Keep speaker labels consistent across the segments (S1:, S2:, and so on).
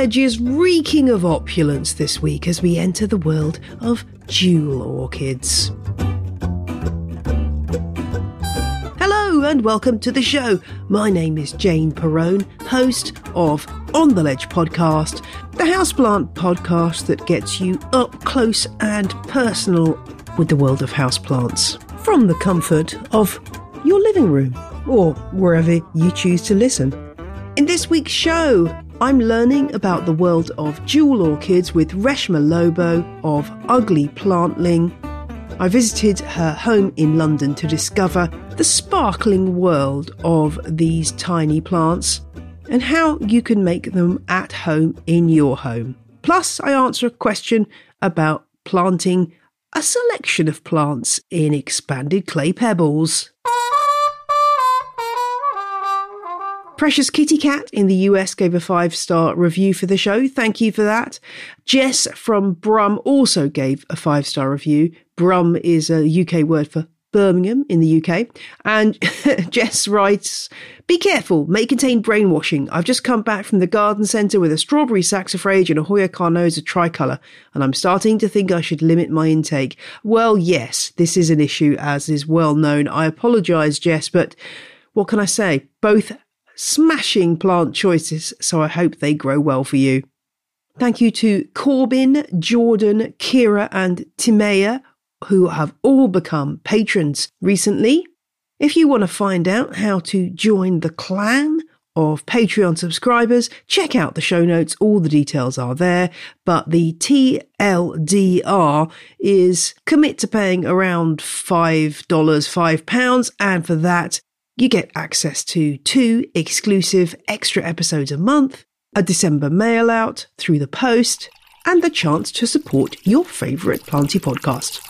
S1: Is reeking of opulence this week as we enter the world of jewel orchids. Hello and welcome to the show. My name is Jane Perrone, host of On the Ledge podcast, the houseplant podcast that gets you up close and personal with the world of houseplants from the comfort of your living room or wherever you choose to listen. In this week's show, I'm learning about the world of jewel orchids with Reshma Lobo of Ugly Plantling. I visited her home in London to discover the sparkling world of these tiny plants and how you can make them at home in your home. Plus, I answer a question about planting a selection of plants in expanded clay pebbles. Precious Kitty Cat in the US gave a five star review for the show. Thank you for that. Jess from Brum also gave a five star review. Brum is a UK word for Birmingham in the UK. And Jess writes, Be careful, may contain brainwashing. I've just come back from the garden centre with a strawberry saxifrage and a Hoya carnosa tricolour, and I'm starting to think I should limit my intake. Well, yes, this is an issue, as is well known. I apologise, Jess, but what can I say? Both smashing plant choices, so I hope they grow well for you. Thank you to Corbin, Jordan, Kira, and Timea, who have all become patrons recently. If you want to find out how to join the clan of Patreon subscribers, check out the show notes. All the details are there. But the TLDR is commit to paying around $5, £5, and for that, you get access to two exclusive extra episodes a month, a December mail out through the post, and the chance to support your favourite Planty podcast.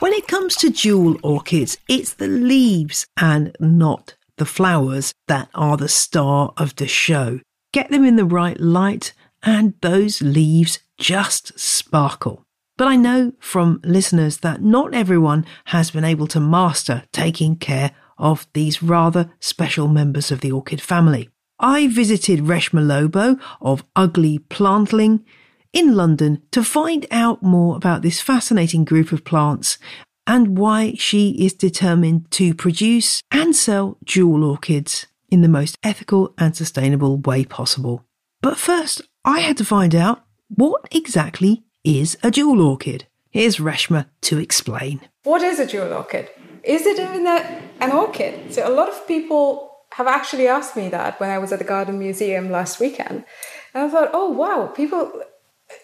S1: When it comes to jewel orchids, it's the leaves and not the flowers that are the star of the show. Get them in the right light, and those leaves just sparkle. But I know from listeners that not everyone has been able to master taking care of these rather special members of the orchid family. I visited Reshma Lobo of Ugly Plantling in London to find out more about this fascinating group of plants and why she is determined to produce and sell jewel orchids in the most ethical and sustainable way possible. But first, I had to find out what exactly is a jewel orchid? Here's Reshma to explain.
S2: What is a jewel orchid? Is it even a, an orchid? So, a lot of people have actually asked me that when I was at the Garden Museum last weekend. And I thought, oh, wow, people,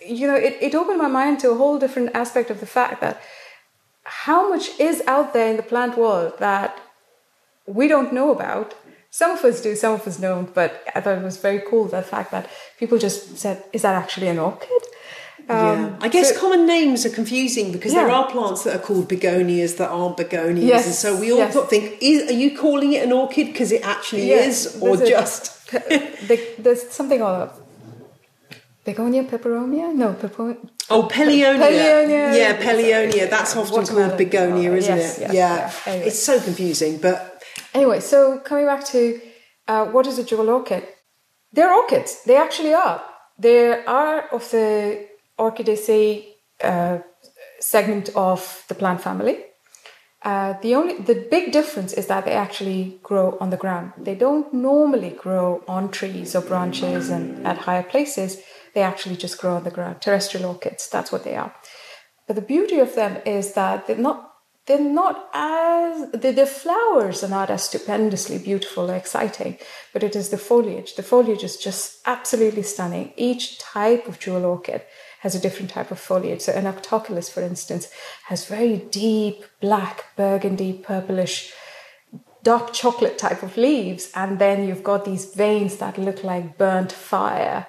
S2: you know, it, it opened my mind to a whole different aspect of the fact that how much is out there in the plant world that we don't know about. Some of us do, some of us don't, but I thought it was very cool the fact that people just said, is that actually an orchid?
S1: Um, yeah. I guess so, common names are confusing because yeah. there are plants that are called begonias that aren't begonias, yes. and so we all yes. think: is, are you calling it an orchid because it actually yes. is, or just?
S2: there's something called begonia peperomia. No,
S1: peper. Oh, Pellionia. Pellionia. Yeah, Pellionia. That's often called begonia, isn't it? yeah. yeah. Anyway. It's so confusing, but
S2: anyway. So coming back to uh, what is a jewel orchid? They're orchids. They actually are. They are of the Orchidaceae uh, segment of the plant family. Uh, the only the big difference is that they actually grow on the ground. They don't normally grow on trees or branches and at higher places. They actually just grow on the ground. Terrestrial orchids, that's what they are. But the beauty of them is that they're not they're not as the, the flowers are not as stupendously beautiful or exciting, but it is the foliage. The foliage is just absolutely stunning. Each type of jewel orchid has a different type of foliage. So an Octoculus, for instance, has very deep black, burgundy, purplish, dark chocolate type of leaves, and then you've got these veins that look like burnt fire.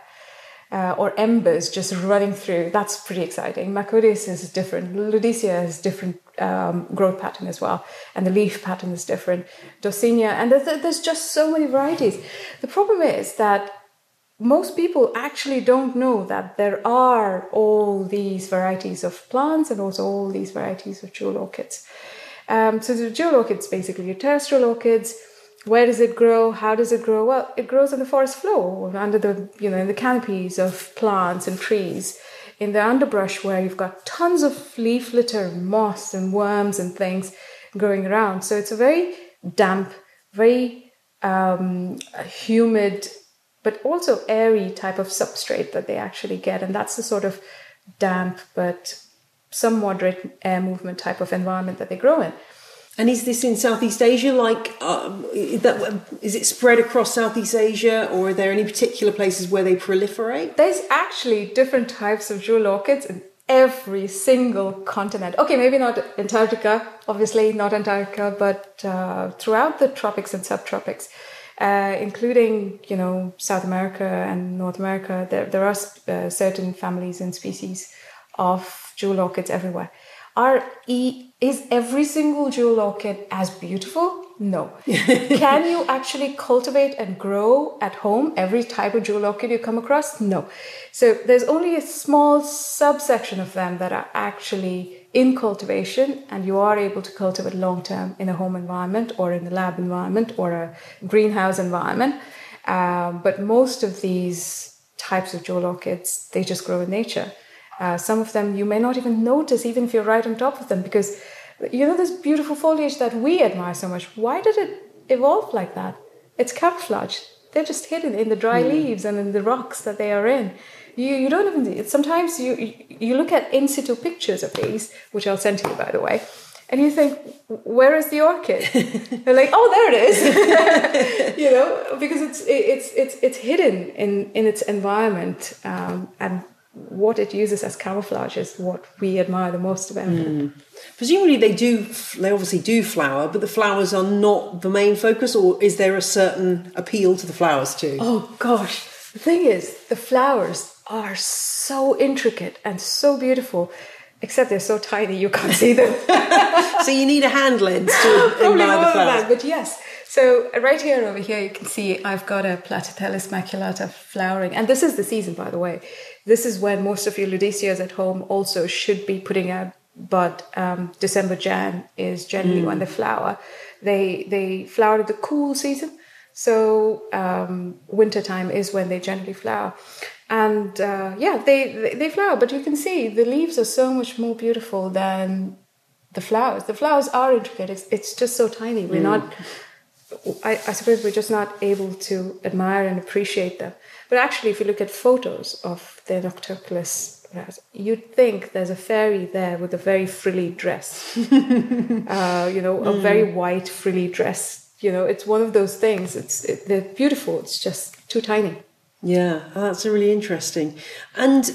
S2: Uh, or embers just running through. That's pretty exciting. Macodes is different. Ludisia has different um, growth pattern as well, and the leaf pattern is different. Dossinia, and there's, there's just so many varieties. The problem is that most people actually don't know that there are all these varieties of plants and also all these varieties of jewel orchids. Um, so the jewel orchids basically are terrestrial orchids. where does it grow? How does it grow? Well, it grows on the forest floor, under the you know in the canopies of plants and trees, in the underbrush where you've got tons of leaf litter, moss and worms and things growing around. So it's a very damp, very um, humid, but also airy type of substrate that they actually get, and that's the sort of damp but some moderate air movement type of environment that they grow in.
S1: And is this in Southeast Asia? Like, um, is, that, is it spread across Southeast Asia, or are there any particular places where they proliferate?
S2: There's actually different types of jewel orchids in every single continent. Okay, maybe not Antarctica, obviously not Antarctica, but uh, throughout the tropics and subtropics. Uh, including you know South America and North America, there, there are uh, certain families and species of jewel orchids everywhere. Are is every single jewel orchid as beautiful? No. Can you actually cultivate and grow at home every type of jewel orchid you come across? No. So there's only a small subsection of them that are actually in cultivation and you are able to cultivate long term in a home environment or in a lab environment or a greenhouse environment. Um, but most of these types of jewel orchids, they just grow in nature. Uh, some of them you may not even notice, even if you're right on top of them, because you know this beautiful foliage that we admire so much. Why did it evolve like that? It's camouflage. They're just hidden in the dry mm. leaves and in the rocks that they are in. You, you don't even sometimes you you look at in situ pictures of these, which I'll send to you by the way, and you think, where is the orchid? They're like, oh, there it is, you know, because it's it's it's it's hidden in in its environment, um, and what it uses as camouflage is what we admire the most about it. Mm.
S1: Presumably, they do. They obviously do flower, but the flowers are not the main focus. Or is there a certain appeal to the flowers too?
S2: Oh gosh, the thing is, the flowers are so intricate and so beautiful. Except they're so tiny you can't see them.
S1: so you need a hand lens to admire the flowers.
S2: That, but yes, so right here over here, you can see I've got a Platythelys maculata flowering. And this is the season, by the way. This is when most of your ludisias at home also should be putting out bud. Um, December, Jan is generally mm. when they flower. They they flower at the cool season. So um, winter time is when they generally flower, and uh, yeah, they, they they flower. But you can see the leaves are so much more beautiful than the flowers. The flowers are intricate. It's, it's just so tiny. We're mm. not. I, I suppose we're just not able to admire and appreciate them. But actually, if you look at photos of the Nocturculus, you'd think there's a fairy there with a very frilly dress. uh, you know, a mm. very white frilly dress. You know, it's one of those things. It's it, they're beautiful. It's just too tiny.
S1: Yeah, that's really interesting. And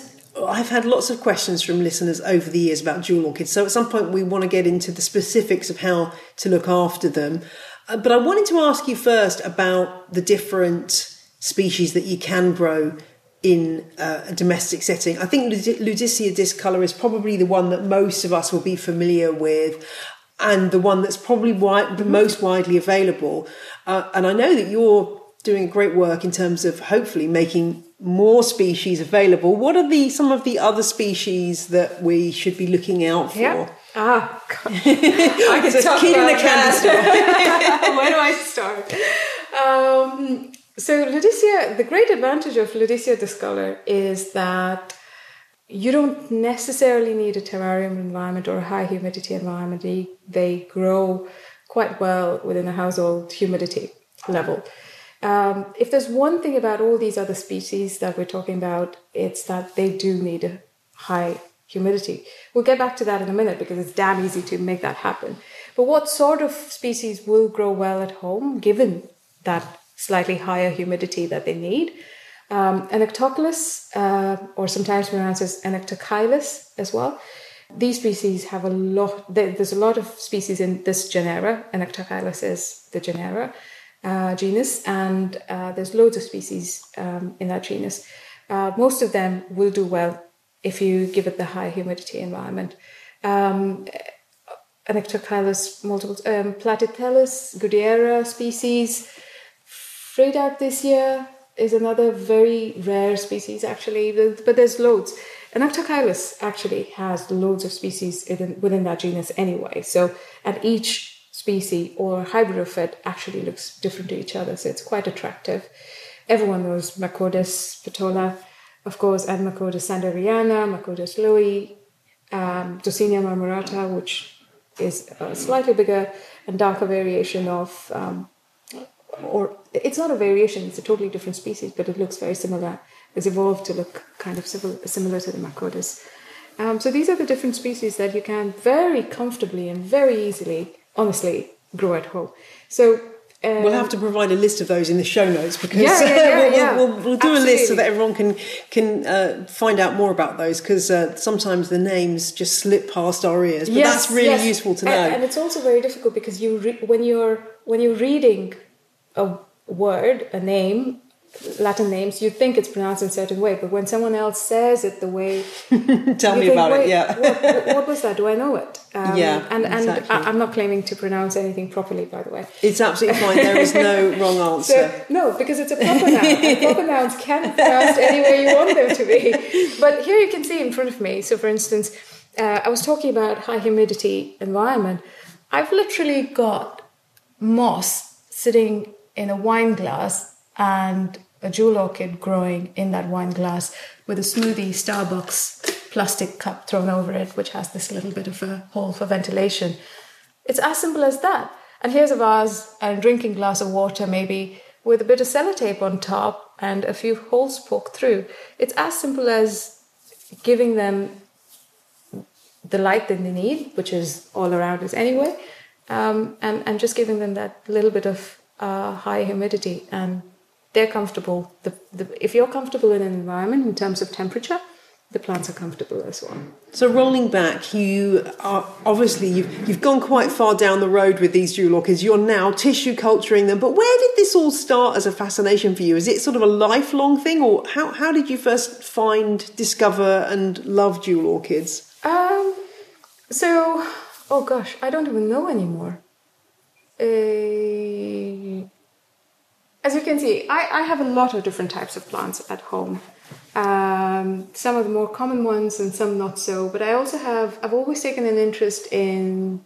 S1: I've had lots of questions from listeners over the years about jewel orchids. So at some point, we want to get into the specifics of how to look after them. Uh, but I wanted to ask you first about the different species that you can grow in uh, a domestic setting. I think Ludisia discolor is probably the one that most of us will be familiar with and the one that's probably wide, the most widely available. Uh, and I know that you're doing great work in terms of hopefully making more species available. What are the some of the other species that we should be looking out for?
S2: Yeah. Ah, God. I could talk
S1: about the candy
S2: Where do I start? Um, so Ludisia, the great advantage of Ludisia discolor is that you don't necessarily need a terrarium environment or a high humidity environment. They, they grow quite well within a household humidity level. Um, if there's one thing about all these other species that we're talking about, it's that they do need a high humidity. We'll get back to that in a minute because it's damn easy to make that happen. But what sort of species will grow well at home given that slightly higher humidity that they need. Um, Anoectochilus, uh, or sometimes pronounced as Anoectochilus as well. These species have a lot, there's a lot of species in this genera. Anoectochilus is the genera, uh, genus, and uh, there's loads of species um, in that genus. Uh, most of them will do well if you give it the high humidity environment. Um, Anoectochilus multiple, um, Platythelys, Goodyera species, Freydarkthysia is another very rare species, actually, but there's loads. And actually has loads of species within, within that genus anyway. So, and each species or hybrid of it actually looks different to each other. So it's quite attractive. Everyone knows Macodes petola, of course, and Macodes sanderiana, Macodes lowi, um, Dossinia marmorata, which is a slightly bigger and darker variation of, um, or it's not a variation, it's a totally different species, but it looks very similar. It's evolved to look kind of similar to the Macodes. Um, so these are the different species that you can very comfortably and very easily, honestly, grow at home. So
S1: um, we'll have to provide a list of those in the show notes because
S2: yeah, yeah, yeah,
S1: we'll. We'll, we'll, we'll, do Absolutely. a list so that everyone can can uh, find out more about those because uh, sometimes the names just slip past our ears. But yes, that's really
S2: yes.
S1: useful to know.
S2: And, and, it's also very difficult because you re- when you're when you're reading a word, a name, Latin names, you think it's pronounced in a certain way, but when someone else says it the way,
S1: tell me
S2: think,
S1: about it. Yeah,
S2: what, what, was that? Do I know it?
S1: Um, yeah,
S2: and
S1: exactly.
S2: and I, am not claiming to pronounce anything properly, by the way.
S1: It's absolutely fine. There is no wrong answer.
S2: So, no, because it's a proper noun. and proper nouns can be pronounced any way you want them to be. But here you can see in front of me. So, for instance, uh, I was talking about high humidity environment. I've literally got moss sitting in a wine glass and a jewel orchid growing in that wine glass with a smoothie Starbucks plastic cup thrown over it, which has this little bit of a hole for ventilation. It's as simple as that. And here's a vase and a drinking glass of water, maybe with a bit of sellotape on top and a few holes poked through. It's as simple as giving them the light that they need, which is all around us anyway, um, and, and just giving them that little bit of uh, high humidity and they're comfortable. The, the, if you're comfortable in an environment in terms of temperature, the plants are comfortable as well.
S1: So rolling back, you are obviously you've you've gone quite far down the road with these jewel orchids. You're now tissue culturing them. But where did this all start as a fascination for you? Is it sort of a lifelong thing, or how how did you first find, discover, and love jewel orchids?
S2: Um, so oh gosh, I don't even know anymore. Uh, as you can see, I, I have a lot of different types of plants at home. Um, some of the more common ones and some not so. But I also have, I've always taken an interest in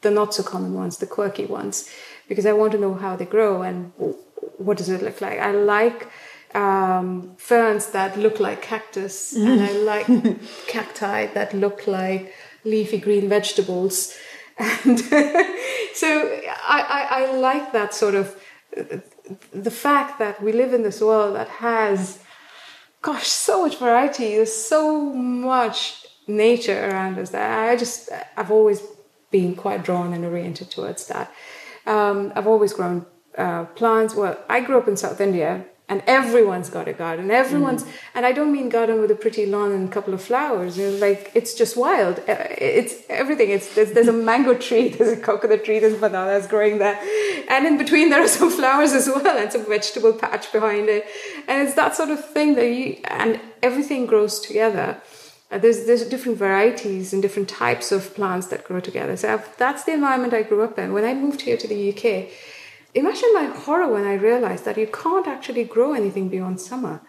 S2: the not so common ones, the quirky ones, because I want to know how they grow and what does it look like. I like um, ferns that look like cactus, and I like cacti that look like leafy green vegetables. And so I, I, I like that sort of the fact that we live in this world that has, gosh, so much variety, there's so much nature around us that I just, I've always been quite drawn and oriented towards that. Um, I've always grown uh, plants. Well, I grew up in South India and everyone's got a garden. Everyone's mm. and i don't mean garden with a pretty lawn and a couple of flowers. You know, like it's just wild. Uh, it's everything. It's there's, there's, a mango tree there's a coconut tree there's bananas growing there. And in between there are some flowers as well and some vegetable patch behind it. And it's that sort of thing that you and everything grows together. Uh, there's there's different varieties and different types of plants that grow together. So I've, that's the environment i grew up in. When i moved here to the uk imagine my horror when I realized that you can't actually grow anything beyond summer.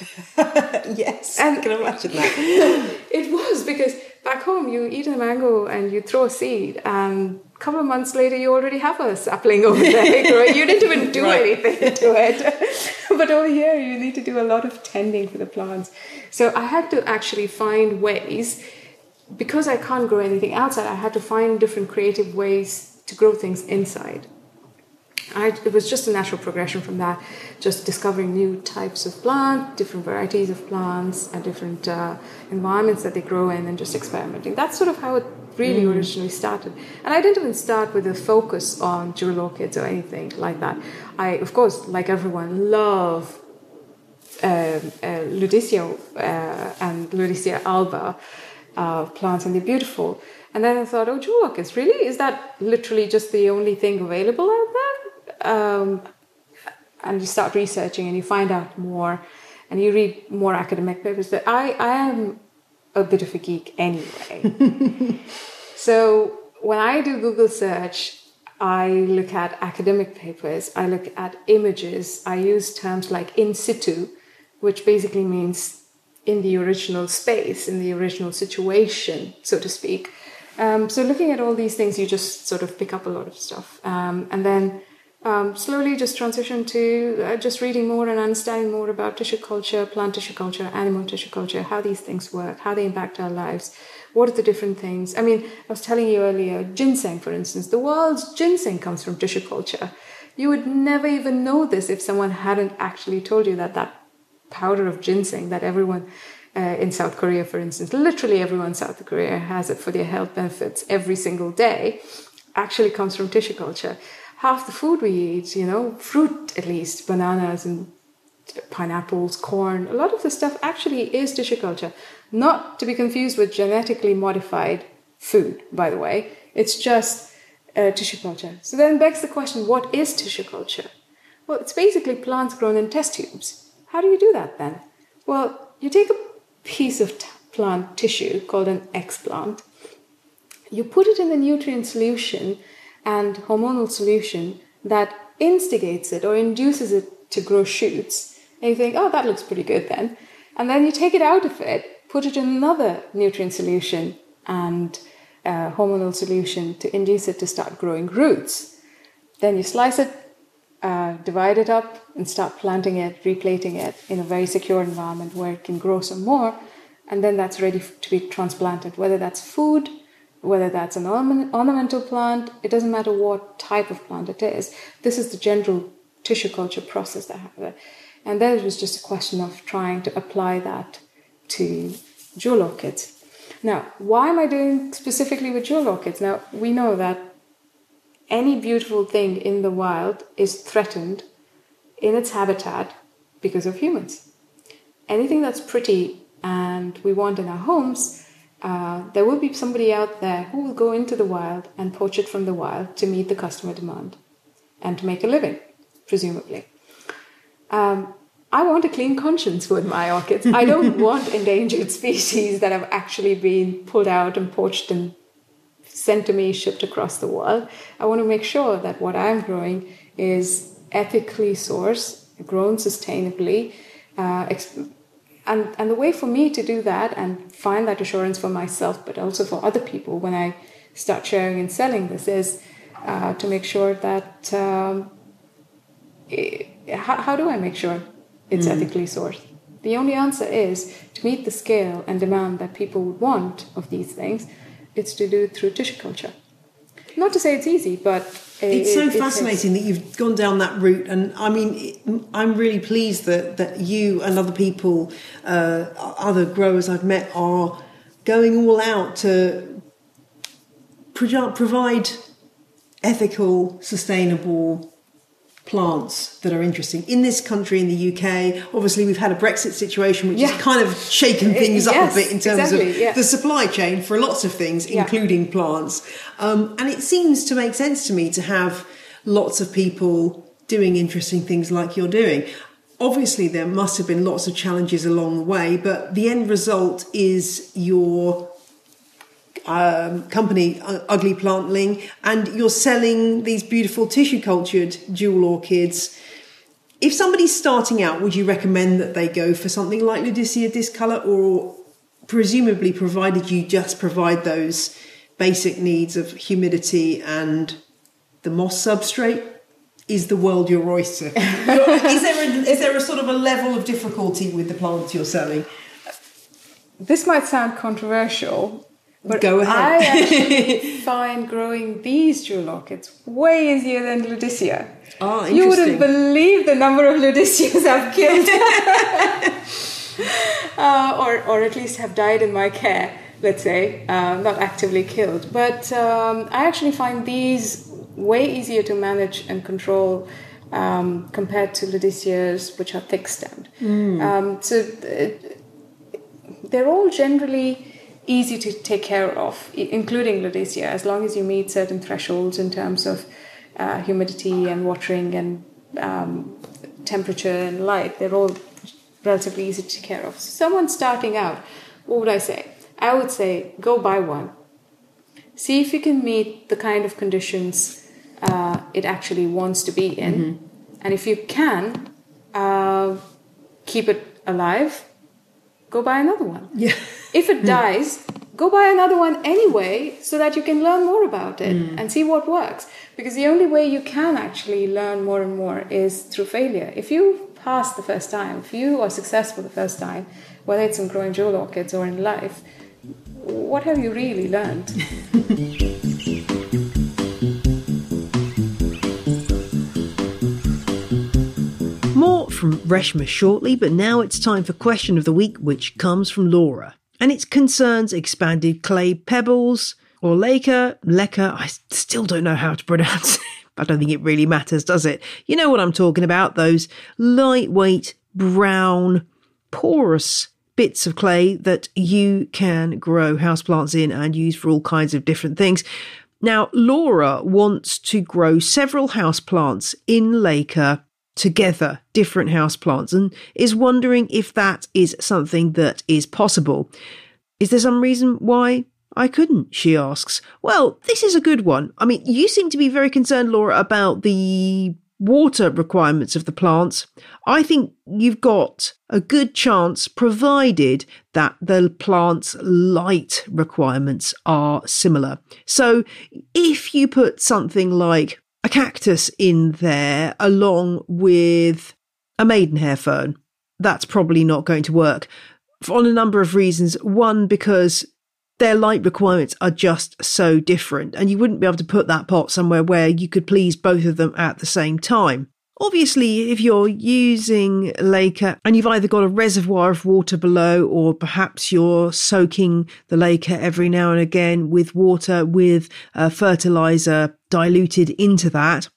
S1: yes, and I can imagine that.
S2: it was because back home you eat a mango and you throw a seed, and a couple of months later you already have a sapling over there. Right? You didn't even do right. anything to it. but over here you need to do a lot of tending for the plants. So I had to actually find ways. Because I can't grow anything outside, I had to find different creative ways to grow things inside. I, it was just a natural progression from that, just discovering new types of plant, different varieties of plants, and different uh, environments that they grow in, and just experimenting. That's sort of how it really mm. originally started. And I didn't even start with a focus on jewel orchids or anything like that. I, of course, like everyone, love um, uh, Ludisia uh, and Ludisia alba uh, plants, and they're beautiful. And then I thought, oh, jewel orchids, really? Is that literally just the only thing available out there? Um, and you start researching and you find out more and you read more academic papers. But I, I am a bit of a geek anyway. so when I do Google search, I look at academic papers, I look at images, I use terms like in situ, which basically means in the original space, in the original situation, so to speak. Um, so looking at all these things, you just sort of pick up a lot of stuff, um, and then um, slowly just transition to uh, just reading more and understanding more about tissue culture, plant tissue culture, animal tissue culture, how these things work, how they impact our lives, what are the different things. I mean, I was telling you earlier, ginseng, for instance, the world's ginseng comes from tissue culture. You would never even know this if someone hadn't actually told you that that powder of ginseng that everyone uh, in South Korea, for instance, literally everyone in South Korea has it for their health benefits every single day, actually comes from tissue culture. Half the food we eat, you know, fruit at least, bananas and pineapples, corn, a lot of the stuff actually is tissue culture. Not to be confused with genetically modified food, by the way. It's just uh, tissue culture. So then begs the question what is tissue culture? Well, it's basically plants grown in test tubes. How do you do that then? Well, you take a piece of plant tissue called an explant. You put it in the nutrient solution and hormonal solution that instigates it or induces it to grow shoots. And you think, oh, that looks pretty good then. And then you take it out of it, put it in another nutrient solution and uh, hormonal solution to induce it to start growing roots. Then you slice it, uh, divide it up, and start planting it, replating it in a very secure environment where it can grow some more. And then that's ready to be transplanted, whether that's food, whether that's an ornamental plant, it doesn't matter what type of plant it is. This is the general tissue culture process that happened. And then it was just a question of trying to apply that to jewel orchids. Now, why am I doing specifically with jewel orchids? Now, we know that any beautiful thing in the wild is threatened in its habitat because of humans. Anything that's pretty and we want in our homes, uh, there will be somebody out there who will go into the wild and poach it from the wild to meet the customer demand and to make a living, presumably. Um, I want a clean conscience with my orchids. I don't want endangered species that have actually been pulled out and poached and sent to me, shipped across the world. I want to make sure that what I'm growing is ethically sourced, grown sustainably. Uh, and, and the way for me to do that and find that assurance for myself, but also for other people when I start sharing and selling this is uh, to make sure that um, it, how, how do I make sure it's mm. ethically sourced? The only answer is to meet the scale and demand that people would want of these things, it's to do it through tissue culture. Not to say it's easy, but
S1: it's so fascinating that you've gone down that route, and I mean, I'm really pleased that that you and other people, uh, other growers I've met, are going all out to provide ethical, sustainable plants that are interesting in this country in the UK. Obviously, we've had a Brexit situation which yeah. has kind of shaken things up yes, a bit in terms exactly, of yeah. the supply chain for lots of things, yeah. including plants. Um, and it seems to make sense to me to have lots of people doing interesting things like you're doing. Obviously, there must have been lots of challenges along the way, but the end result is your um, company, Ugly Plantling, and you're selling these beautiful tissue cultured jewel orchids. If somebody's starting out, would you recommend that they go for something like Ludisia Discolor, or presumably, provided you just provide those basic needs of humidity and the moss substrate? Is the world your oyster? is, there a, is there a sort of a level of difficulty with the plants you're selling?
S2: This might sound controversial,
S1: but Go ahead. I
S2: actually find growing these jewel orchids way easier than Ludisia.
S1: Oh,
S2: interesting. You wouldn't believe the number of Ludisias I've killed. uh, or, or at least have died in my care, let's say, uh, not actively killed. But um, I actually find these way easier to manage and control um, compared to Ludisias, which are thick stemmed. Mm. Um, so uh, they're all generally easy to take care of, including Ludisia, as long as you meet certain thresholds in terms of uh, humidity and watering and um, temperature and light. They're all relatively easy to take care of. So someone starting out, what would I say? I would say go buy one. See if you can meet the kind of conditions uh, it actually wants to be in. Mm-hmm. And if you can, uh, keep it alive, go buy another one.
S1: Yeah.
S2: if it dies, go buy another one anyway so that you can learn more about it mm. and see what works. Because the only way you can actually learn more and more is through failure. If you pass the first time, if you are successful the first time, whether it's in growing jewel orchids or in life, what have you really learned?
S1: More from Reshma shortly, but now it's time for question of the week, which comes from Laura and it concerns expanded clay pebbles or laker, lecker. I still don't know how to pronounce it. I don't think it really matters, does it? You know what I'm talking about, those lightweight, brown, porous bits of clay that you can grow houseplants in and use for all kinds of different things. Now, Laura wants to grow several houseplants in Laker together different house plants and is wondering if that is something that is possible. Is there some reason why I couldn't? She asks. Well, this is a good one. I mean, you seem to be very concerned, Laura, about the water requirements of the plants. I think you've got a good chance provided that the plant's light requirements are similar. So if you put something like a cactus in there along with a maidenhair fern. That's probably not going to work on a number of reasons. One, because their light requirements are just so different, and you wouldn't be able to put that pot somewhere where you could please both of them at the same time. Obviously, if you're using Laker and you've either got a reservoir of water below or perhaps you're soaking the Laker every now and again with water with a fertilizer diluted into that,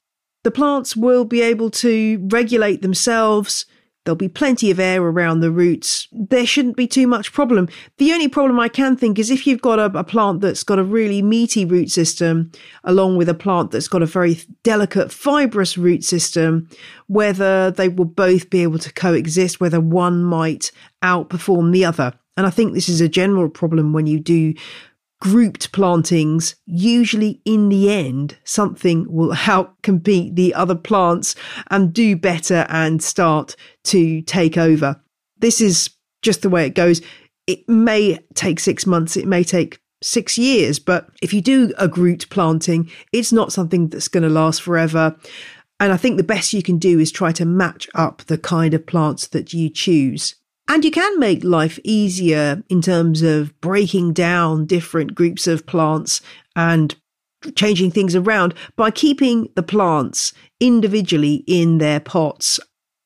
S1: the plants will be able to regulate themselves There'll be plenty of air around the roots. There shouldn't be too much problem. The only problem I can think is if you've got a, a, plant that's got a really meaty root system, along with a plant that's got a very delicate fibrous root system, whether they will both be able to coexist, whether one might outperform the other. And I think this is a general problem when you do grouped plantings, usually in the end, something will help compete the other plants and do better and start to take over. This is just the way it goes. It may take six months, it may take six years, but if you do a grouped planting, it's not something that's going to last forever. And I think the best you can do is try to match up the kind of plants that you choose. And you can make life easier in terms of breaking down different groups of plants and changing things around by keeping the plants individually in their pots.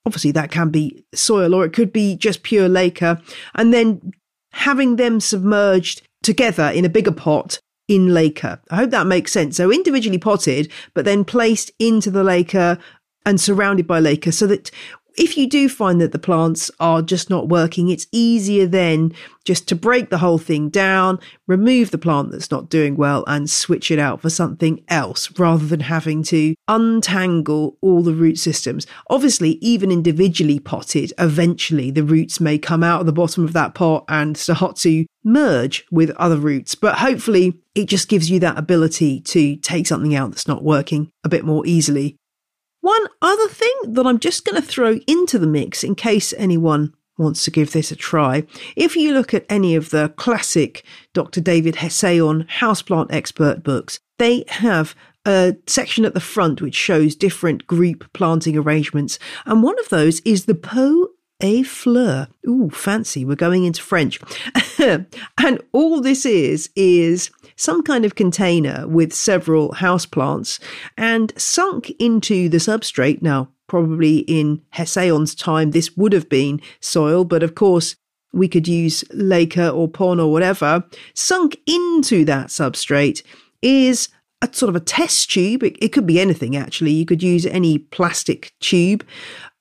S1: Obviously, that can be soil or it could be just pure laker, and then having them submerged together in a bigger pot in laker. I hope that makes sense. So individually potted, but then placed into the laker and surrounded by laker so that if you do find that the plants are just not working, it's easier then just to break the whole thing down, remove the plant that's not doing well and switch it out for something else rather than having to untangle all the root systems. Obviously, even individually potted, eventually the roots may come out of the bottom of that pot and start to merge with other roots. But hopefully it just gives you that ability to take something out that's not working a bit more easily one other thing that I'm just going to throw into the mix in case anyone wants to give this a try. If you look at any of the classic Dr. David Hessayon houseplant expert books, they have a section at the front which shows different group planting arrangements. And one of those is the Pot a fleur. Ooh, fancy. We're going into French. and all this is, is some kind of container with several houseplants and sunk into the substrate. Now, probably in Hessayon's time, this would have been soil, but of course, we could use laker or pon or whatever. Sunk into that substrate is a sort of a test tube. It, it could be anything actually. You could use any plastic tube.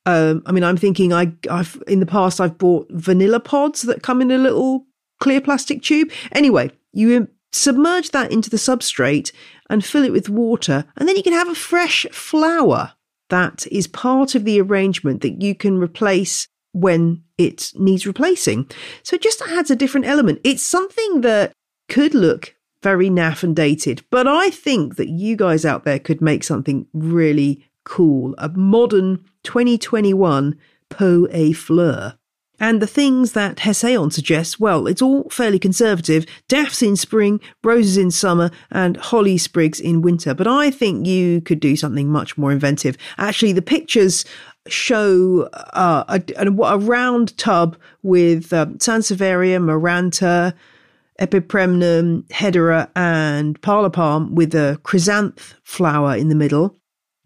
S1: Um, I mean, I'm thinking I, I've in the past I've bought vanilla pods that come in a little clear plastic tube. Anyway, you submerge that into the substrate and fill it with water, and then you can have a fresh flower. That is part of the arrangement that you can replace when it needs replacing. So it just adds a different element. It's something that could look very naff and dated, but I think that you guys out there could make something really cool. A modern 2021 Pot et Fleur. And the things that Hessayon suggests, well, it's all fairly conservative. Daff's in spring, roses in summer, and holly sprigs in winter. But I think you could do something much more inventive. Actually, the pictures show uh, a, a, a, round tub with um, Sansevieria, Maranta, Epipremnum, Hedera, and Parlor Palm with a chrysanth flower in the middle.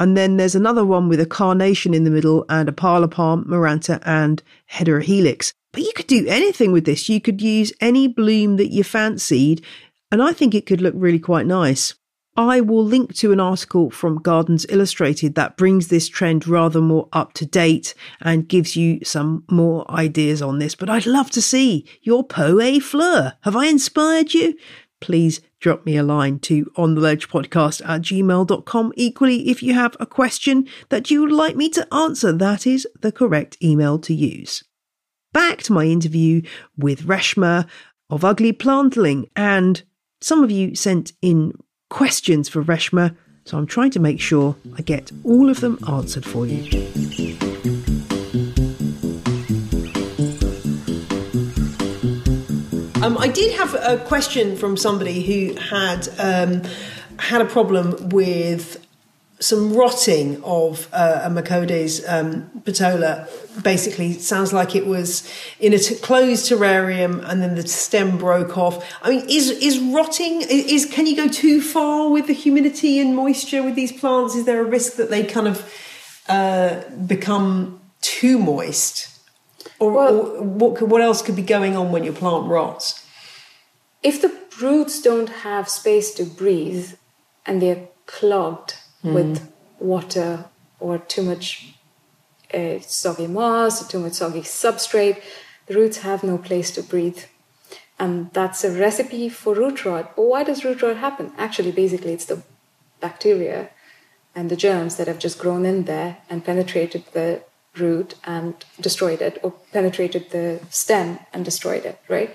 S1: And then there's another one with a carnation in the middle and a parlor palm, maranta, and hedera helix. But you could do anything with this. You could use any bloom that you fancied, and I think it could look really quite nice. I will link to an article from Gardens Illustrated that brings this trend rather more up to date and gives you some more ideas on this. But I'd love to see your Poe Fleur. Have I inspired you? Please drop me a line to on the ledge podcast at gmail.com. Equally, if you have a question that you would like me to answer, that is the correct email to use. Back to my interview with Reshma of Ugly Plantling, and some of you sent in questions for Reshma, so I'm trying to make sure I get all of them answered for you. Um, I did have a question from somebody who had um, had a problem with some rotting of uh, a Macodes um, petola. Basically, sounds like it was in a t- closed terrarium, and then the stem broke off. I mean, is is rotting? Is can you go too far with the humidity and moisture with these plants? Is there a risk that they kind of uh, become too moist? Or, well, or what could, what else could be going on when your plant rots?
S2: If the roots don't have space to breathe and they're clogged mm. with water or too much uh, soggy moss or too much soggy substrate, the roots have no place to breathe. And that's a recipe for root rot. But why does root rot happen? Actually, basically, it's the bacteria and the germs that have just grown in there and penetrated the root and destroyed it, or penetrated the stem and destroyed it, right?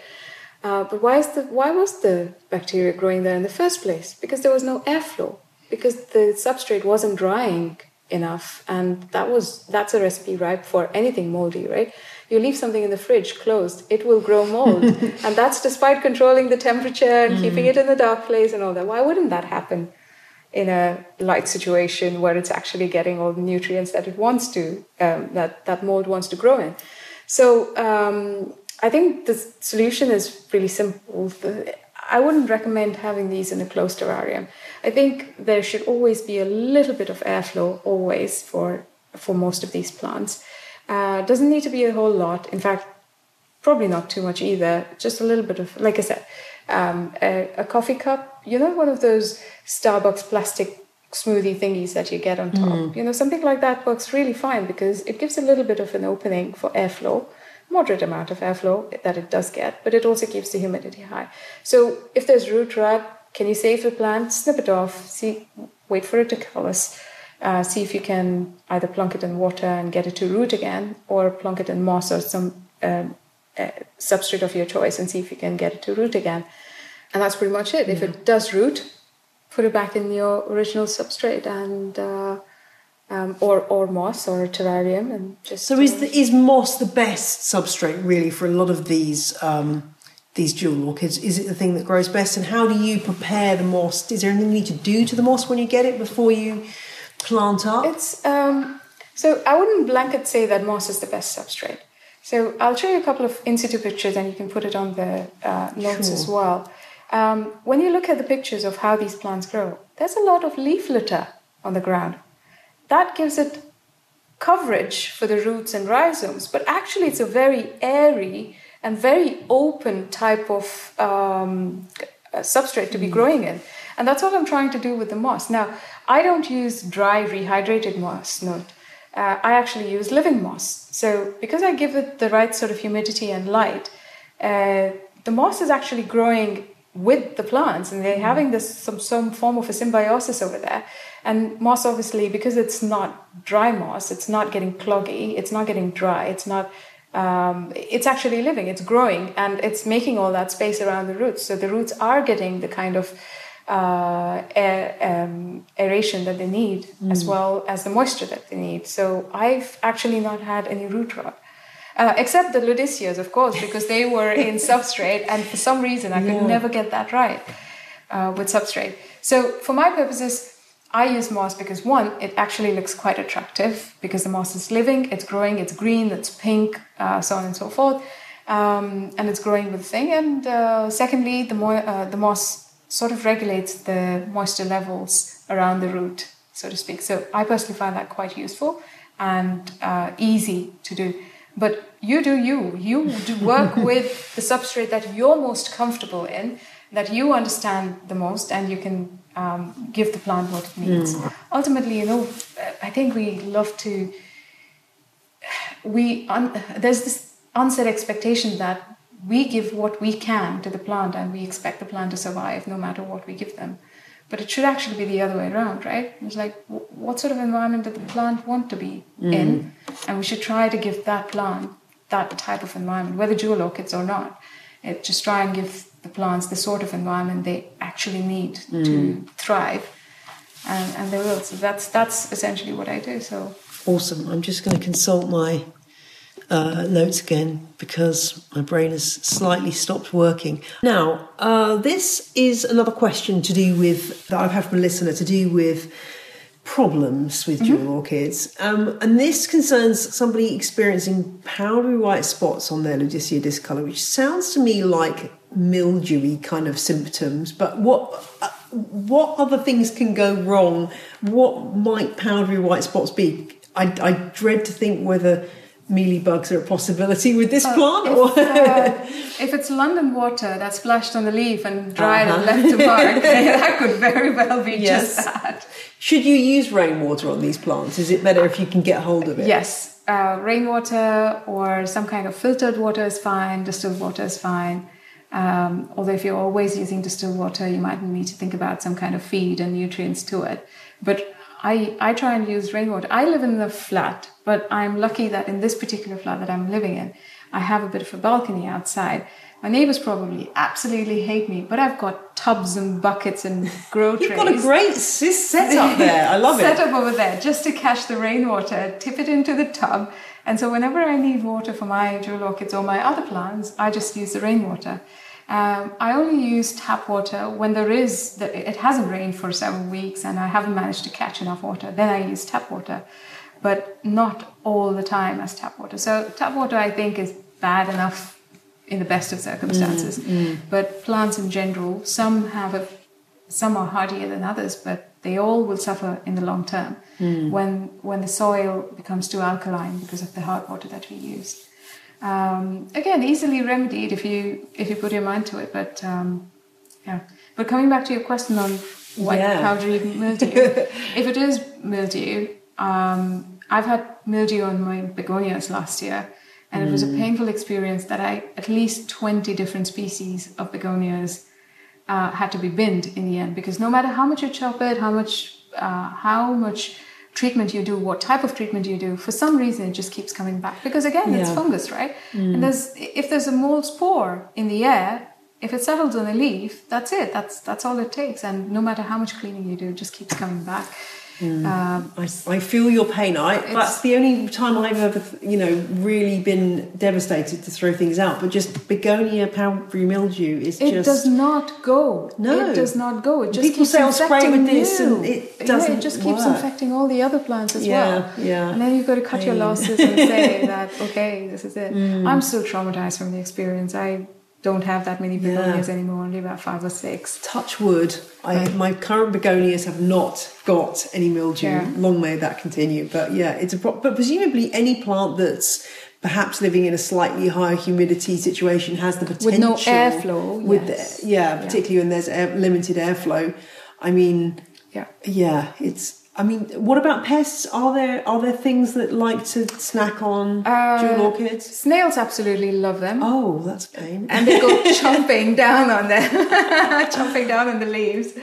S2: Uh, but why is the why was the bacteria growing there in the first place? Because there was no airflow, because the substrate wasn't drying enough, and that was that's a recipe ripe for anything moldy, right? You leave something in the fridge closed, it will grow mold, and that's despite controlling the temperature and mm. keeping it in the dark place and all that. Why wouldn't that happen? In a light situation where it's actually getting all the nutrients that it wants to, um, that that mold wants to grow in. So um, I think the solution is really simple. I wouldn't recommend having these in a closed terrarium. I think there should always be a little bit of airflow, always for for most of these plants. Uh, doesn't need to be a whole lot. In fact, probably not too much either. Just a little bit of, like I said, um, a, a, coffee cup, you know, one of those Starbucks plastic smoothie thingies that you get on top. Mm. You know, something like that works really fine because it gives a little bit of an opening for airflow, moderate amount of airflow that it does get, but it also keeps the humidity high. So if there's root rot, can you save the plant? Snip it off, see, wait for it to callus. Uh, see if you can either plunk it in water and get it to root again, or plunk it in moss or some um, uh, substrate of your choice and see if you can get it to root again. And that's pretty much it. Yeah. If it does root, put it back in your original substrate and uh, um, or or moss or terrarium and just.
S1: So is the, is moss the best substrate really for a lot of these? Um, these jewel orchids, is it the thing that grows best? And how do you prepare the moss? Is there anything you need to do to the moss when you get it before you plant up?
S2: It's um, so I wouldn't blanket say that moss is the best substrate. So I'll show you a couple of in situ pictures and you can put it on the uh, notes sure. as well. Um, when you look at the pictures of how these plants grow, there's a lot of leaf litter on the ground. That gives it coverage for the roots and rhizomes, but actually it's a very airy and very open type of um, substrate to be mm. growing in. And that's what I'm trying to do with the moss. Now, I don't use dry rehydrated moss, note uh, I actually use living moss. So because I give it the right sort of humidity and light, uh, the moss is actually growing with the plants and they're having this some, some form of a symbiosis over there. And moss obviously, because it's not dry moss, it's not getting cloggy, it's not getting dry, it's not um, it's actually living, it's growing, and it's making all that space around the roots. So the roots are getting the kind of uh, air, um, aeration that they need, mm. as well as the moisture that they need. So I've actually not had any root rot. Uh, except the ludisias, of course, because they were in substrate, and for some reason I could
S1: Yeah.
S2: never get that right uh, with substrate. So for my purposes, I use moss because one, it actually looks quite attractive because the moss is living, it's growing, it's green, it's pink, uh, so on and so forth, um, and it's growing with the thing. And uh, secondly, the mo- uh, the moss sort of regulates the moisture levels around the root, so to speak. So I personally find that quite useful and uh, easy to do. But you do you. You do work with the substrate that you're most comfortable in, that you understand the most, and you can um, give the plant what it needs. Ultimately, you know, I think we love to. We un, there's this unset expectation that we give what we can to the plant, and we expect the plant to survive no matter what we give them. But it should actually be the other way around, right? It's like, wh- what sort of environment does the plant want to be mm. in? And we should try to give that plant that type of environment, whether jewel orchids or not. It, just try and give the plants the sort of environment they actually need to mm. thrive, and, and they will. So that's that's essentially what I do. So
S1: Awesome. I'm just going to consult my uh, notes again because my brain has slightly stopped working. Now, uh, this is another question to do with that I've had from a listener to do with problems with jewel orchids, um, and this concerns somebody experiencing powdery white spots on their Ludisia discolor, which sounds to me like mildewy kind of symptoms. But what uh, what other things can go wrong? What might powdery white spots be? I, I dread to think whether mealybugs are a possibility with this plant.
S2: if, uh, if it's London water that's splashed on the leaf and dried and
S1: Uh-huh.
S2: left to mark, that could very well be
S1: Yes.
S2: just that.
S1: should you use rainwater on these plants? Is it better if you can get hold of it?
S2: Yes, uh, rainwater or some kind of filtered water is fine, distilled water is fine. Um, although, if you're always using distilled water, you might need to think about some kind of feed and nutrients to it. But I, I try and use rainwater. I live in the flat, but I'm lucky that in this particular flat that I'm living in, I have a bit of a balcony outside. My neighbors probably absolutely hate me, but I've got tubs and buckets and grow
S1: You've
S2: trays
S1: got a great setup there. I love
S2: set
S1: it.
S2: up over there just to catch the rainwater, tip it into the tub. And so whenever I need water for my jewel orchids or my other plants, I just use the rainwater. Um, I only use tap water when there is, the, it hasn't rained for several weeks and I haven't managed to catch enough water. Then I use tap water, but not all the time as tap water. So tap water I think is bad enough in the best of circumstances. Mm, mm. But plants in general, some have a some are hardier than others, but they all will suffer in the long term mm. when when the soil becomes too alkaline because of the hard water that we use. Um, again, easily remedied if you if you put your mind to it. But um, yeah. But coming back to your question on white
S1: Yeah.
S2: powdery mildew, if it is mildew, um, I've had mildew on my begonias last year, and it was a painful experience that I at least twenty different species of begonias uh, had to be binned in the end because no matter how much you chop it, how much uh, how much treatment you do, what type of treatment you do, for some reason it just keeps coming back because again it's fungus, right? Mm. And there's if there's a mold spore in the air, if it settles on a leaf, that's it. That's that's all it takes. And no matter how much cleaning you do, it just keeps coming back. Um,
S1: I, I feel your pain. I that's the only time I've ever, you know, really been devastated to throw things out. But just begonia powdery mildew is
S2: it
S1: just
S2: does not go.
S1: No.
S2: it does not go. It just
S1: People
S2: keeps
S1: say, "I'll spray with this,"
S2: you.
S1: and it doesn't
S2: it just keeps
S1: work.
S2: infecting all the other plants as
S1: Yeah,
S2: well.
S1: yeah.
S2: And then you've got to cut your losses and say that okay, this is it.
S1: Mm.
S2: I'm still traumatized from the experience. I don't have that many begonias anymore. Only about five or six.
S1: touch wood. I, my current begonias have not got any mildew.
S2: Yeah.
S1: Long may that continue. But yeah, it's a pro- but presumably any plant that's perhaps living in a slightly higher humidity situation has the potential
S2: With no airflow,
S1: With
S2: yes.
S1: the, yeah, particularly when there's air, limited airflow. I mean,
S2: Yeah.
S1: yeah, it's. I mean, what about pests? Are there are there things that like to snack on
S2: Uh,
S1: jewel orchids?
S2: Snails absolutely love them.
S1: Oh, that's a pain.
S2: and they go chomping down on them, chomping down on the leaves.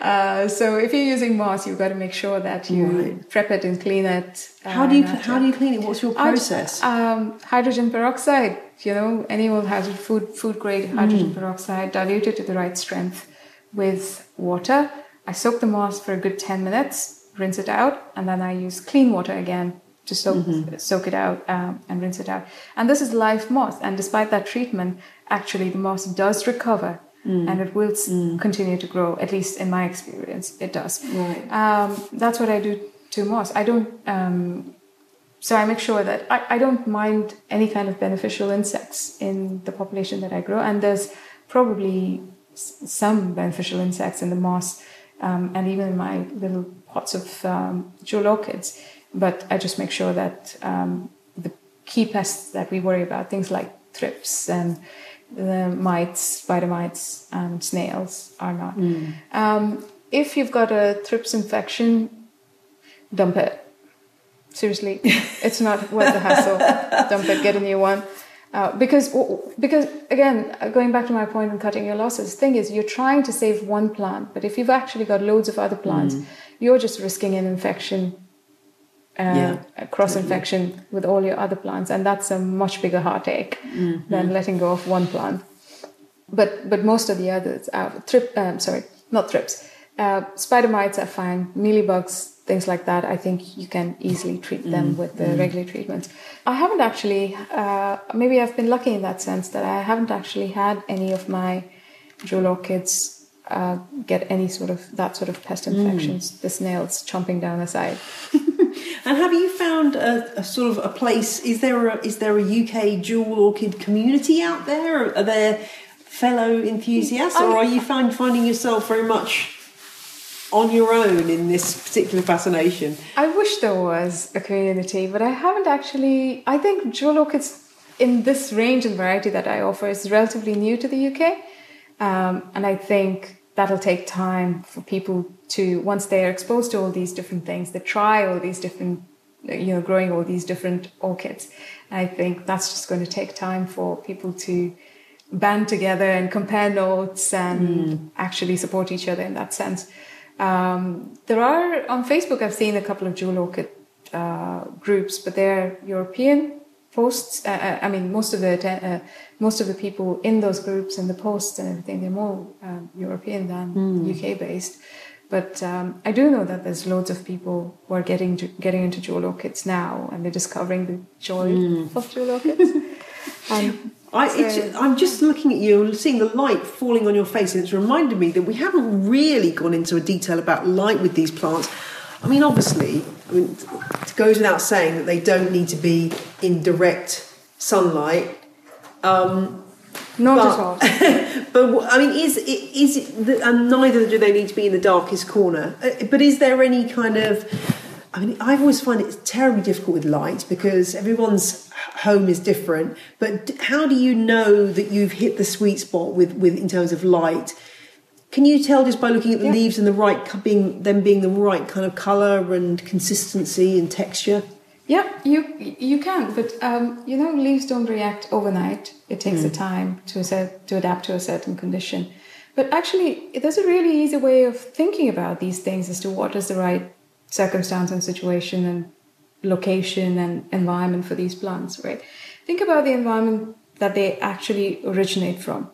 S2: Uh, so if you're using moss, you've got to make sure that you
S1: Right.
S2: prep it and clean it. uh,
S1: how do you how do you clean it? What's your process?
S2: Um, hydrogen peroxide. You know, any old hazard food food grade hydrogen peroxide diluted to the right strength with water. I soak the moss for a good ten minutes, rinse it out, and then I use clean water again to soak, mm-hmm. soak it out um, and rinse it out. And this is live moss. And despite that treatment, actually the moss does recover mm. and it will mm. continue to grow. At least in my experience, it does.
S1: Right.
S2: Um, that's what I do to moss. I don't. Um, so I make sure that I, I don't mind any kind of beneficial insects in the population that I grow. And there's probably some beneficial insects in the moss um, and even in my little pots of um, jewel orchids. But I just make sure that um, the key pests that we worry about, things like thrips and the mites, spider mites, and snails, are not. Mm. if you've got a thrips infection, dump it. Seriously, it's not worth the hassle. dump it, get a new one. Uh, because because again going back to my point on cutting your losses thing is you're trying to save one plant but if you've actually got loads of other plants mm. You're just risking an infection uh, yeah, a cross totally. infection with all your other plants and that's a much bigger heartache mm-hmm. than letting go of one plant but but most of the others are trip um, sorry not thrips uh, spider mites are fine mealybugs things like that, I think you can easily treat them mm. with the mm. regular treatments. I haven't actually, uh, maybe I've been lucky in that sense that I haven't actually had any of my jewel orchids uh, get any sort of that sort of pest mm. infections, mm. the snails chomping down the side.
S1: and have you found a, a, sort of a place? Is there a, is there a UK jewel orchid community out there? Are there fellow enthusiasts, or are you find, finding yourself very much on your own in this particular fascination?
S2: I wish there was a community, but I haven't actually. I think jewel orchids in this range and variety that I offer is relatively new to the UK. Um, and I think that'll take time for people to, once they're exposed to all these different things, they try all these different, you know, growing all these different orchids. And I think that's just going to take time for people to band together and compare notes and mm. actually support each other in that sense. Um, there are on Facebook. I've seen a couple of jewel orchid uh, groups, but they're European posts. Uh, uh I mean, most of the uh, most of the people in those groups and the posts and everything, they're more um, European than mm. UK based. But um, I do know that there's loads of people who are getting getting into jewel orchids now, and they're discovering the joy mm. of jewel orchids.
S1: um, I, so, I'm just looking at you and seeing the light falling on your face, and it's reminded me that we haven't really gone into a detail about light with these plants. I mean, obviously, I mean, it goes without saying that they don't need to be in direct sunlight. Um,
S2: Not but, at
S1: all. but I mean, is is it, and neither do they need to be in the darkest corner. Uh, but is there any kind of I mean, I always find it terribly difficult with light because everyone's home is different. But how do you know that you've hit the sweet spot with, with in terms of light? Can you tell just by looking at the yeah. leaves and the right being them being the right kind of color and consistency and texture?
S2: Yeah, you you can, but um, you know, leaves don't react overnight. It takes mm. a time to set, to adapt to a certain condition. But actually, there's a really easy way of thinking about these things as to what is the right circumstance and situation and location and environment for these plants, right? Think about the environment that they actually originate from.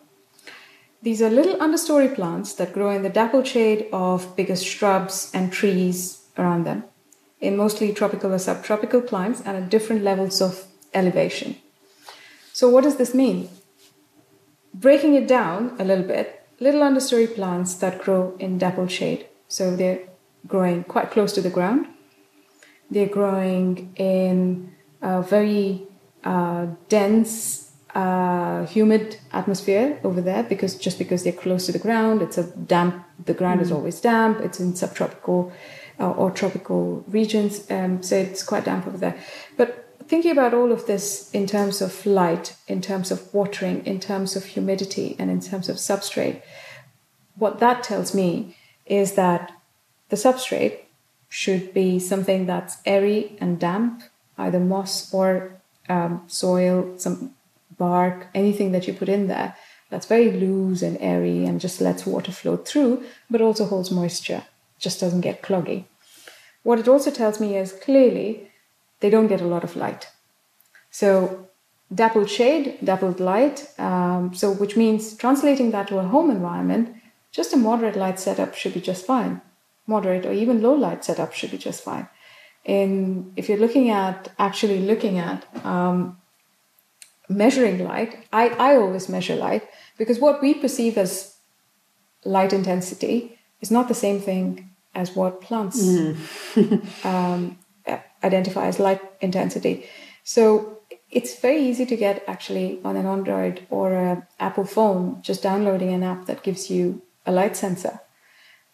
S2: These are little understory plants that grow in the dappled shade of bigger shrubs and trees around them, in mostly tropical or subtropical climes and at different levels of elevation. So, what does this mean? Breaking it down a little bit, little understory plants that grow in dappled shade. So, they're growing quite close to the ground. They're growing in a very uh, dense, uh, humid atmosphere over there because just because they're close to the ground, it's a damp. The ground mm. is always damp. It's in subtropical uh, or tropical regions, um, so it's quite damp over there. But thinking about all of this in terms of light, in terms of watering, in terms of humidity, and in terms of substrate, what that tells me is that the substrate should be something that's airy and damp, either moss or um, soil, some bark, anything that you put in there that's very loose and airy and just lets water flow through, but also holds moisture, just doesn't get cloggy. What it also tells me is clearly they don't get a lot of light. So dappled shade, dappled light, um, so which means translating that to a home environment, just a moderate light setup should be just fine moderate or even low light setup should be just fine. in if you're looking at actually looking at um, measuring light, I, I always measure light because what we perceive as light intensity is not the same thing as what plants mm. um, identify as light intensity. So it's very easy to get actually on an Android or an Apple phone, just downloading an app that gives you a light sensor.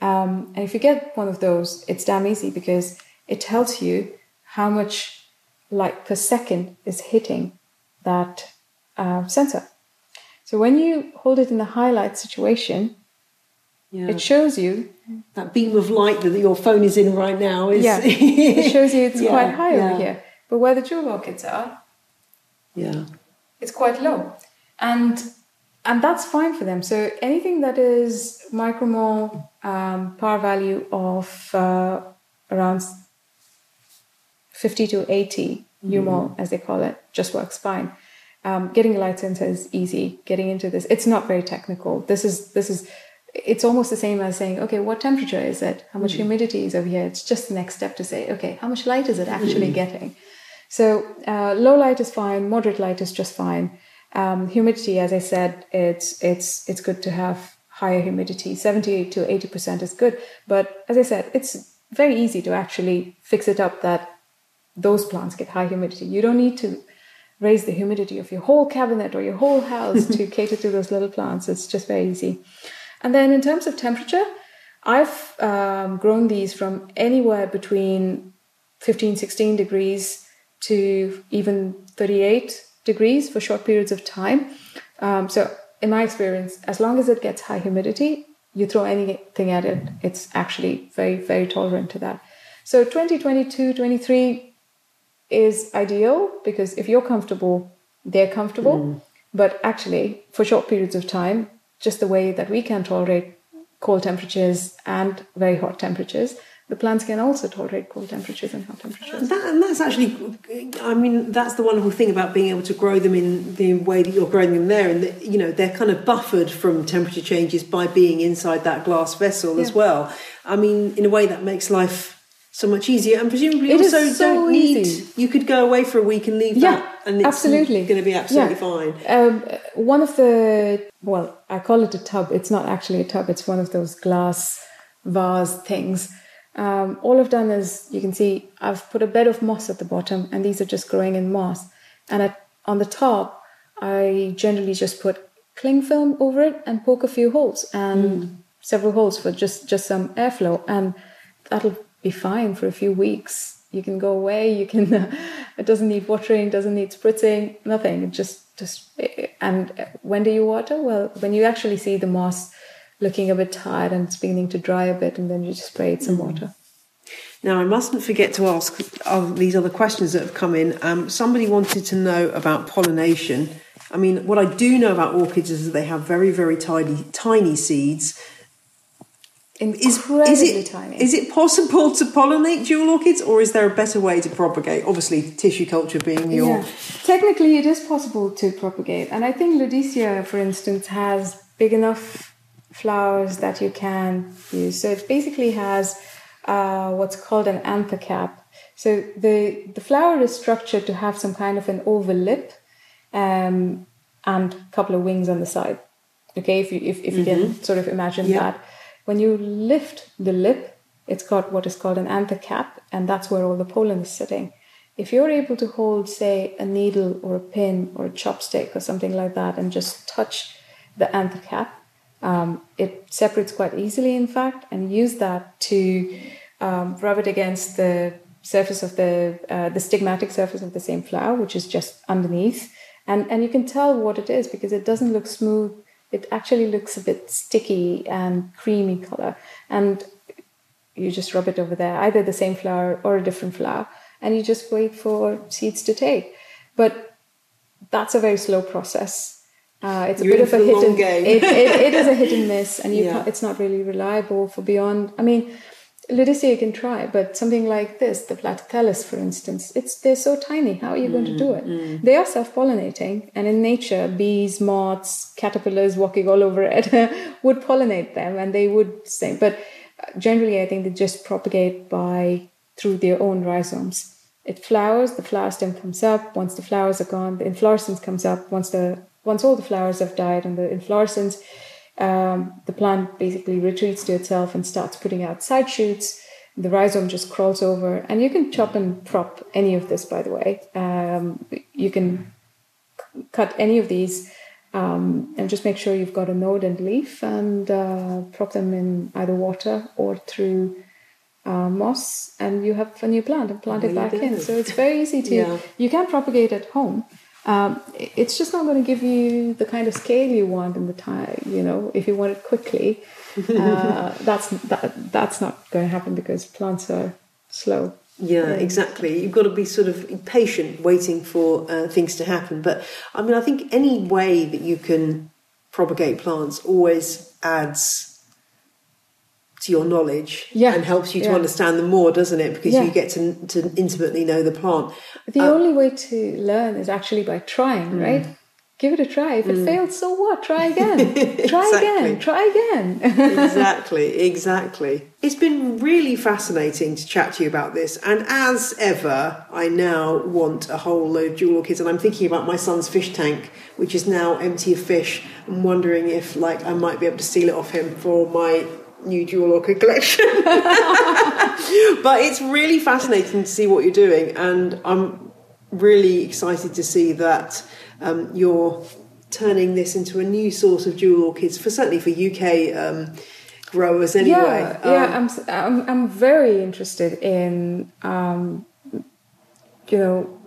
S2: Um, and if you get one of those, it's damn easy because it tells you how much light per second is hitting that uh, sensor. So when you hold it in the highlight situation, yeah. it shows you
S3: that beam of light that your phone is in right now is
S2: yeah, it shows you it's yeah, quite high yeah. over here. But where the jewel orchids are,
S3: yeah,
S2: it's quite low, and and that's fine for them. So anything that is micromole um, power value of uh, around 50 to 80 mm. umol, as they call it, just works fine. Um, getting a light sensor is easy. Getting into this, it's not very technical. This is this is it's almost the same as saying, okay, what temperature is it? How much mm. humidity is over here? It's just the next step to say, okay, how much light is it actually mm. getting? So uh, low light is fine. Moderate light is just fine. Um, humidity, as I said, it's it's it's good to have higher humidity. Seventy to eighty percent is good, but as I said, it's very easy to actually fix it up that those plants get high humidity. You don't need to raise the humidity of your whole cabinet or your whole house to cater to those little plants. It's just very easy. And then in terms of temperature, I've um, grown these from anywhere between 15, 16 degrees to even 38 degrees for short periods of time. Um, so, in my experience, as long as it gets high humidity, you throw anything at it, it's actually very, very tolerant to that. So, 2022, 23 is ideal because if you're comfortable, they're comfortable. Mm. But actually, for short periods of time, just the way that we can tolerate cold temperatures and very hot temperatures, the plants can also tolerate cold temperatures and hot temperatures.
S3: That, and that's actually, I mean, that's the wonderful thing about being able to grow them in the way that you're growing them there, and that, you know they're kind of buffered from temperature changes by being inside that glass vessel yeah. as well. I mean, in a way that makes life so much easier. And presumably
S2: it
S3: also
S2: so
S3: don't
S2: need
S3: you could go away for a week and leave
S2: yeah,
S3: that and it's
S2: absolutely.
S3: going to be absolutely yeah. fine.
S2: Um, one of the well i call it a tub. It's not actually a tub. It's one of those glass vase things. Um, all i've done is you can see i've put a bed of moss at the bottom and these are just growing in moss. And at, on the top i generally just put cling film over it and poke a few holes and mm. several holes for just just some airflow. And that'll be fine for a few weeks. You can go away. You can. It doesn't need watering. Doesn't need spritzing. Nothing. It just just. And when do you water? Well, when you actually see the moss looking a bit tired and it's beginning to dry a bit, and then you just spray it some mm. water.
S3: Now, I mustn't forget to ask these other questions that have come in. Um, somebody wanted to know about pollination. I mean, what I do know about orchids is that they have very, very tiny, tiny seeds
S2: incredibly
S3: is, it,
S2: tiny.
S3: Is it possible to pollinate jewel orchids, or is there a better way to propagate? Obviously, tissue culture being your. Yeah.
S2: Technically, it is possible to propagate, and I think Ludisia, for instance, has big enough flowers that you can use. So it basically has uh, what's called an anther cap. So the the flower is structured to have some kind of an oval lip, um, and a couple of wings on the side. Okay, if you if, if you mm-hmm. can sort of imagine yeah. that when you lift the lip, it's got what is called an anther cap, and that's where all the pollen is sitting. If you're able to hold, say, a needle or a pin or a chopstick or something like that and just touch the anther cap, um, it separates quite easily, in fact, and use that to um, rub it against the surface of the uh, the stigmatic surface of the same flower, which is just underneath, and and you can tell what it is because it doesn't look smooth it actually looks a bit sticky and creamy color. And you just rub it over there, either the same flower or a different flower, and you just wait for seeds to take. But that's a very slow process. Uh, it's a
S3: You're
S2: bit of a hit and
S3: it,
S2: it, it is a hit and miss, and you yeah. it's not really reliable for beyond. I mean, Ludisia you can try, but something like this, the Platythelys, for instance, it's they're so tiny. How are you mm, going to do it? Mm. They are self-pollinating, and in nature, bees, moths, caterpillars walking all over it would pollinate them, and they would sing. But uh, generally, I think they just propagate by through their own rhizomes. It flowers, the flower stem comes up. Once the flowers are gone, the inflorescence comes up. Once the once all the flowers have died and the inflorescence, um, the plant basically retreats to itself and starts putting out side shoots. The rhizome just crawls over, and you can chop and prop any of this. By the way, um, you can c- cut any of these um, and just make sure you've got a node and leaf and uh, prop them in either water or through uh, moss and you have a new plant and plant it back in so it's very easy to yeah. you can propagate at home um, it's just not going to give you the kind of scale you want in the time you know if you want it quickly uh, that's that, that's not going to happen because plants are slow
S3: yeah, exactly. You've got to be sort of patient, waiting for uh, things to happen. But I mean, I think any way that you can propagate plants always adds to your knowledge
S2: yeah.
S3: and helps you to
S2: yeah.
S3: understand them more, doesn't it? Because yeah. you get to, to intimately know the plant.
S2: The uh, only way to learn is actually by trying, mm. right? give it a try. If it mm. fails, so what? Try again. Try again. Try again.
S3: exactly, exactly. It's been really fascinating to chat to you about this. And as ever, I now want a whole load of jewel orchids. And I'm thinking about my son's fish tank, which is now empty of fish. I'm wondering if, like, I might be able to steal it off him for my new jewel orchid collection. but it's really fascinating to see what you're doing. And I'm really excited to see that um, you're turning this into a new source of jewel orchids for certainly for UK um, growers anyway.
S2: Yeah, yeah, um, I'm, I'm I'm very interested in um, you know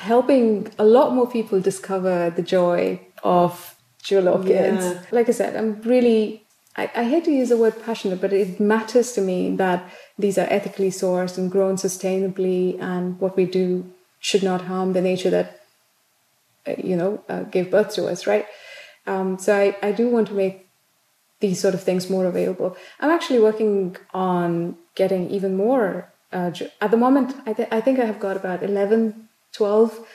S2: helping a lot more people discover the joy of jewel orchids. Yeah. Like I said, I'm really I, I hate to use the word passionate, but it matters to me that these are ethically sourced and grown sustainably, and what we do should not harm the nature that uh, you know, uh, gave birth to us, right? Um, so I, I do want to make these sort of things more available. I'm actually working on getting even more. Uh, at the moment, I, th- I think I have got about 11, 12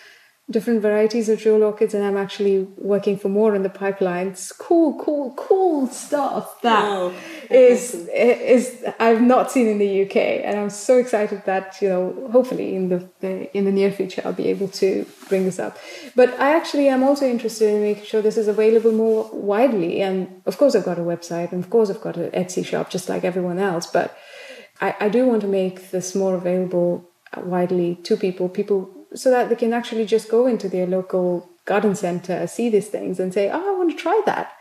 S2: different varieties of jewel orchids, and I'm actually working for more in the pipeline. It's cool, cool, cool stuff that oh, is awesome. is I've not seen in the UK, and I'm so excited that you know hopefully in the, the in the near future I'll be able to bring this up. But I actually am also interested in making sure this is available more widely, and of course I've got a website, and of course I've got an Etsy shop just like everyone else, but I, I do want to make this more available widely to people. People so that they can actually just go into their local garden center, see these things, and say, "Oh, I want to try that.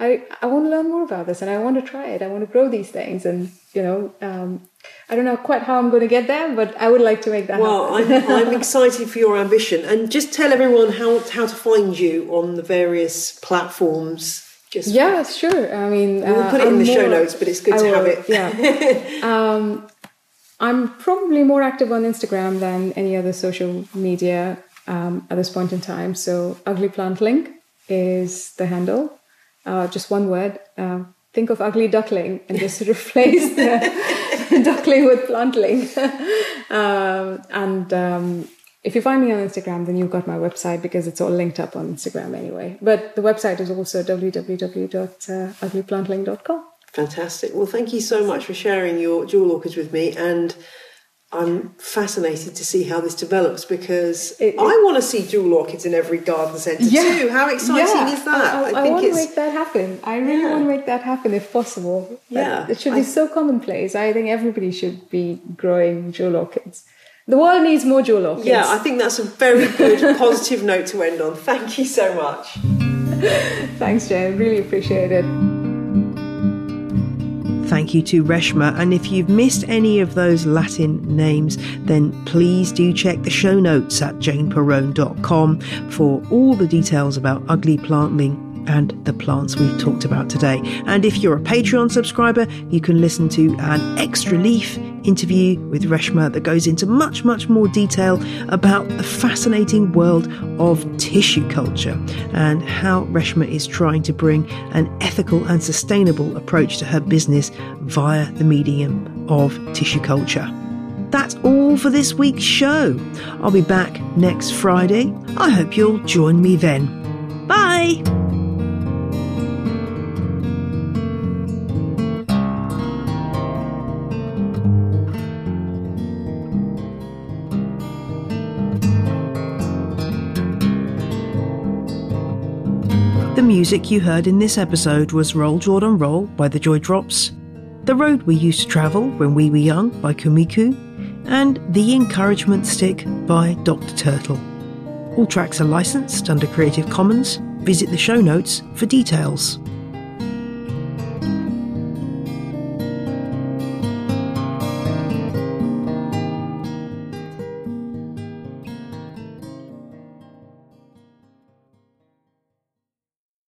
S2: I I want to learn more about this, and I want to try it. I want to grow these things." And you know, um, I don't know quite how I'm going to get there, but I would like to make that. Happen.
S3: Well, I'm, I'm excited for your ambition, and just tell everyone how how to find you on the various platforms. Just
S2: yeah, sure. I mean,
S3: we'll put it uh, in the more, show notes, but it's good I to will, have it.
S2: Yeah. um, I'm probably more active on Instagram than any other social media um, at this point in time. So, Ugly Plantling is the handle. Uh, just one word. Uh, think of Ugly Duckling and just replace the duckling with plantling. um, and um, if you find me on Instagram, then you've got my website because it's all linked up on Instagram anyway. But the website is also www.uglyplantling.com.
S3: Fantastic. Well, thank you so much for sharing your jewel orchids with me. And I'm fascinated to see how this develops because it, it, I want to see jewel orchids in every garden centre yeah, too. How exciting
S2: yeah,
S3: is that?
S2: I, I, I want to make that happen. I really yeah. want to make that happen if possible. Yeah, it should be so commonplace. I think everybody should be growing jewel orchids. The world needs more jewel orchids.
S3: Yeah, I think that's a very good positive note to end on. Thank you so much.
S2: Thanks, Jane. Really appreciate it.
S1: Thank you to Reshma. And if you've missed any of those Latin names, then please do check the show notes at janeperrone.com for all the details about ugly plantling and the plants we've talked about today. And if you're a Patreon subscriber, you can listen to an extra leaf interview with Reshma that goes into much, much more detail about the fascinating world of tissue culture and how Reshma is trying to bring an ethical and sustainable approach to her business via the medium of tissue culture. That's all for this week's show. I'll be back next Friday. I hope you'll join me then. Bye! Music you heard in this episode was Roll Jordan Roll by the Joy Drops, The Road We Used to Travel When We Were Young by Komiku, and The Encouragement Stick by Dr. Turtle. All tracks are licensed under Creative Commons. Visit the show notes for details.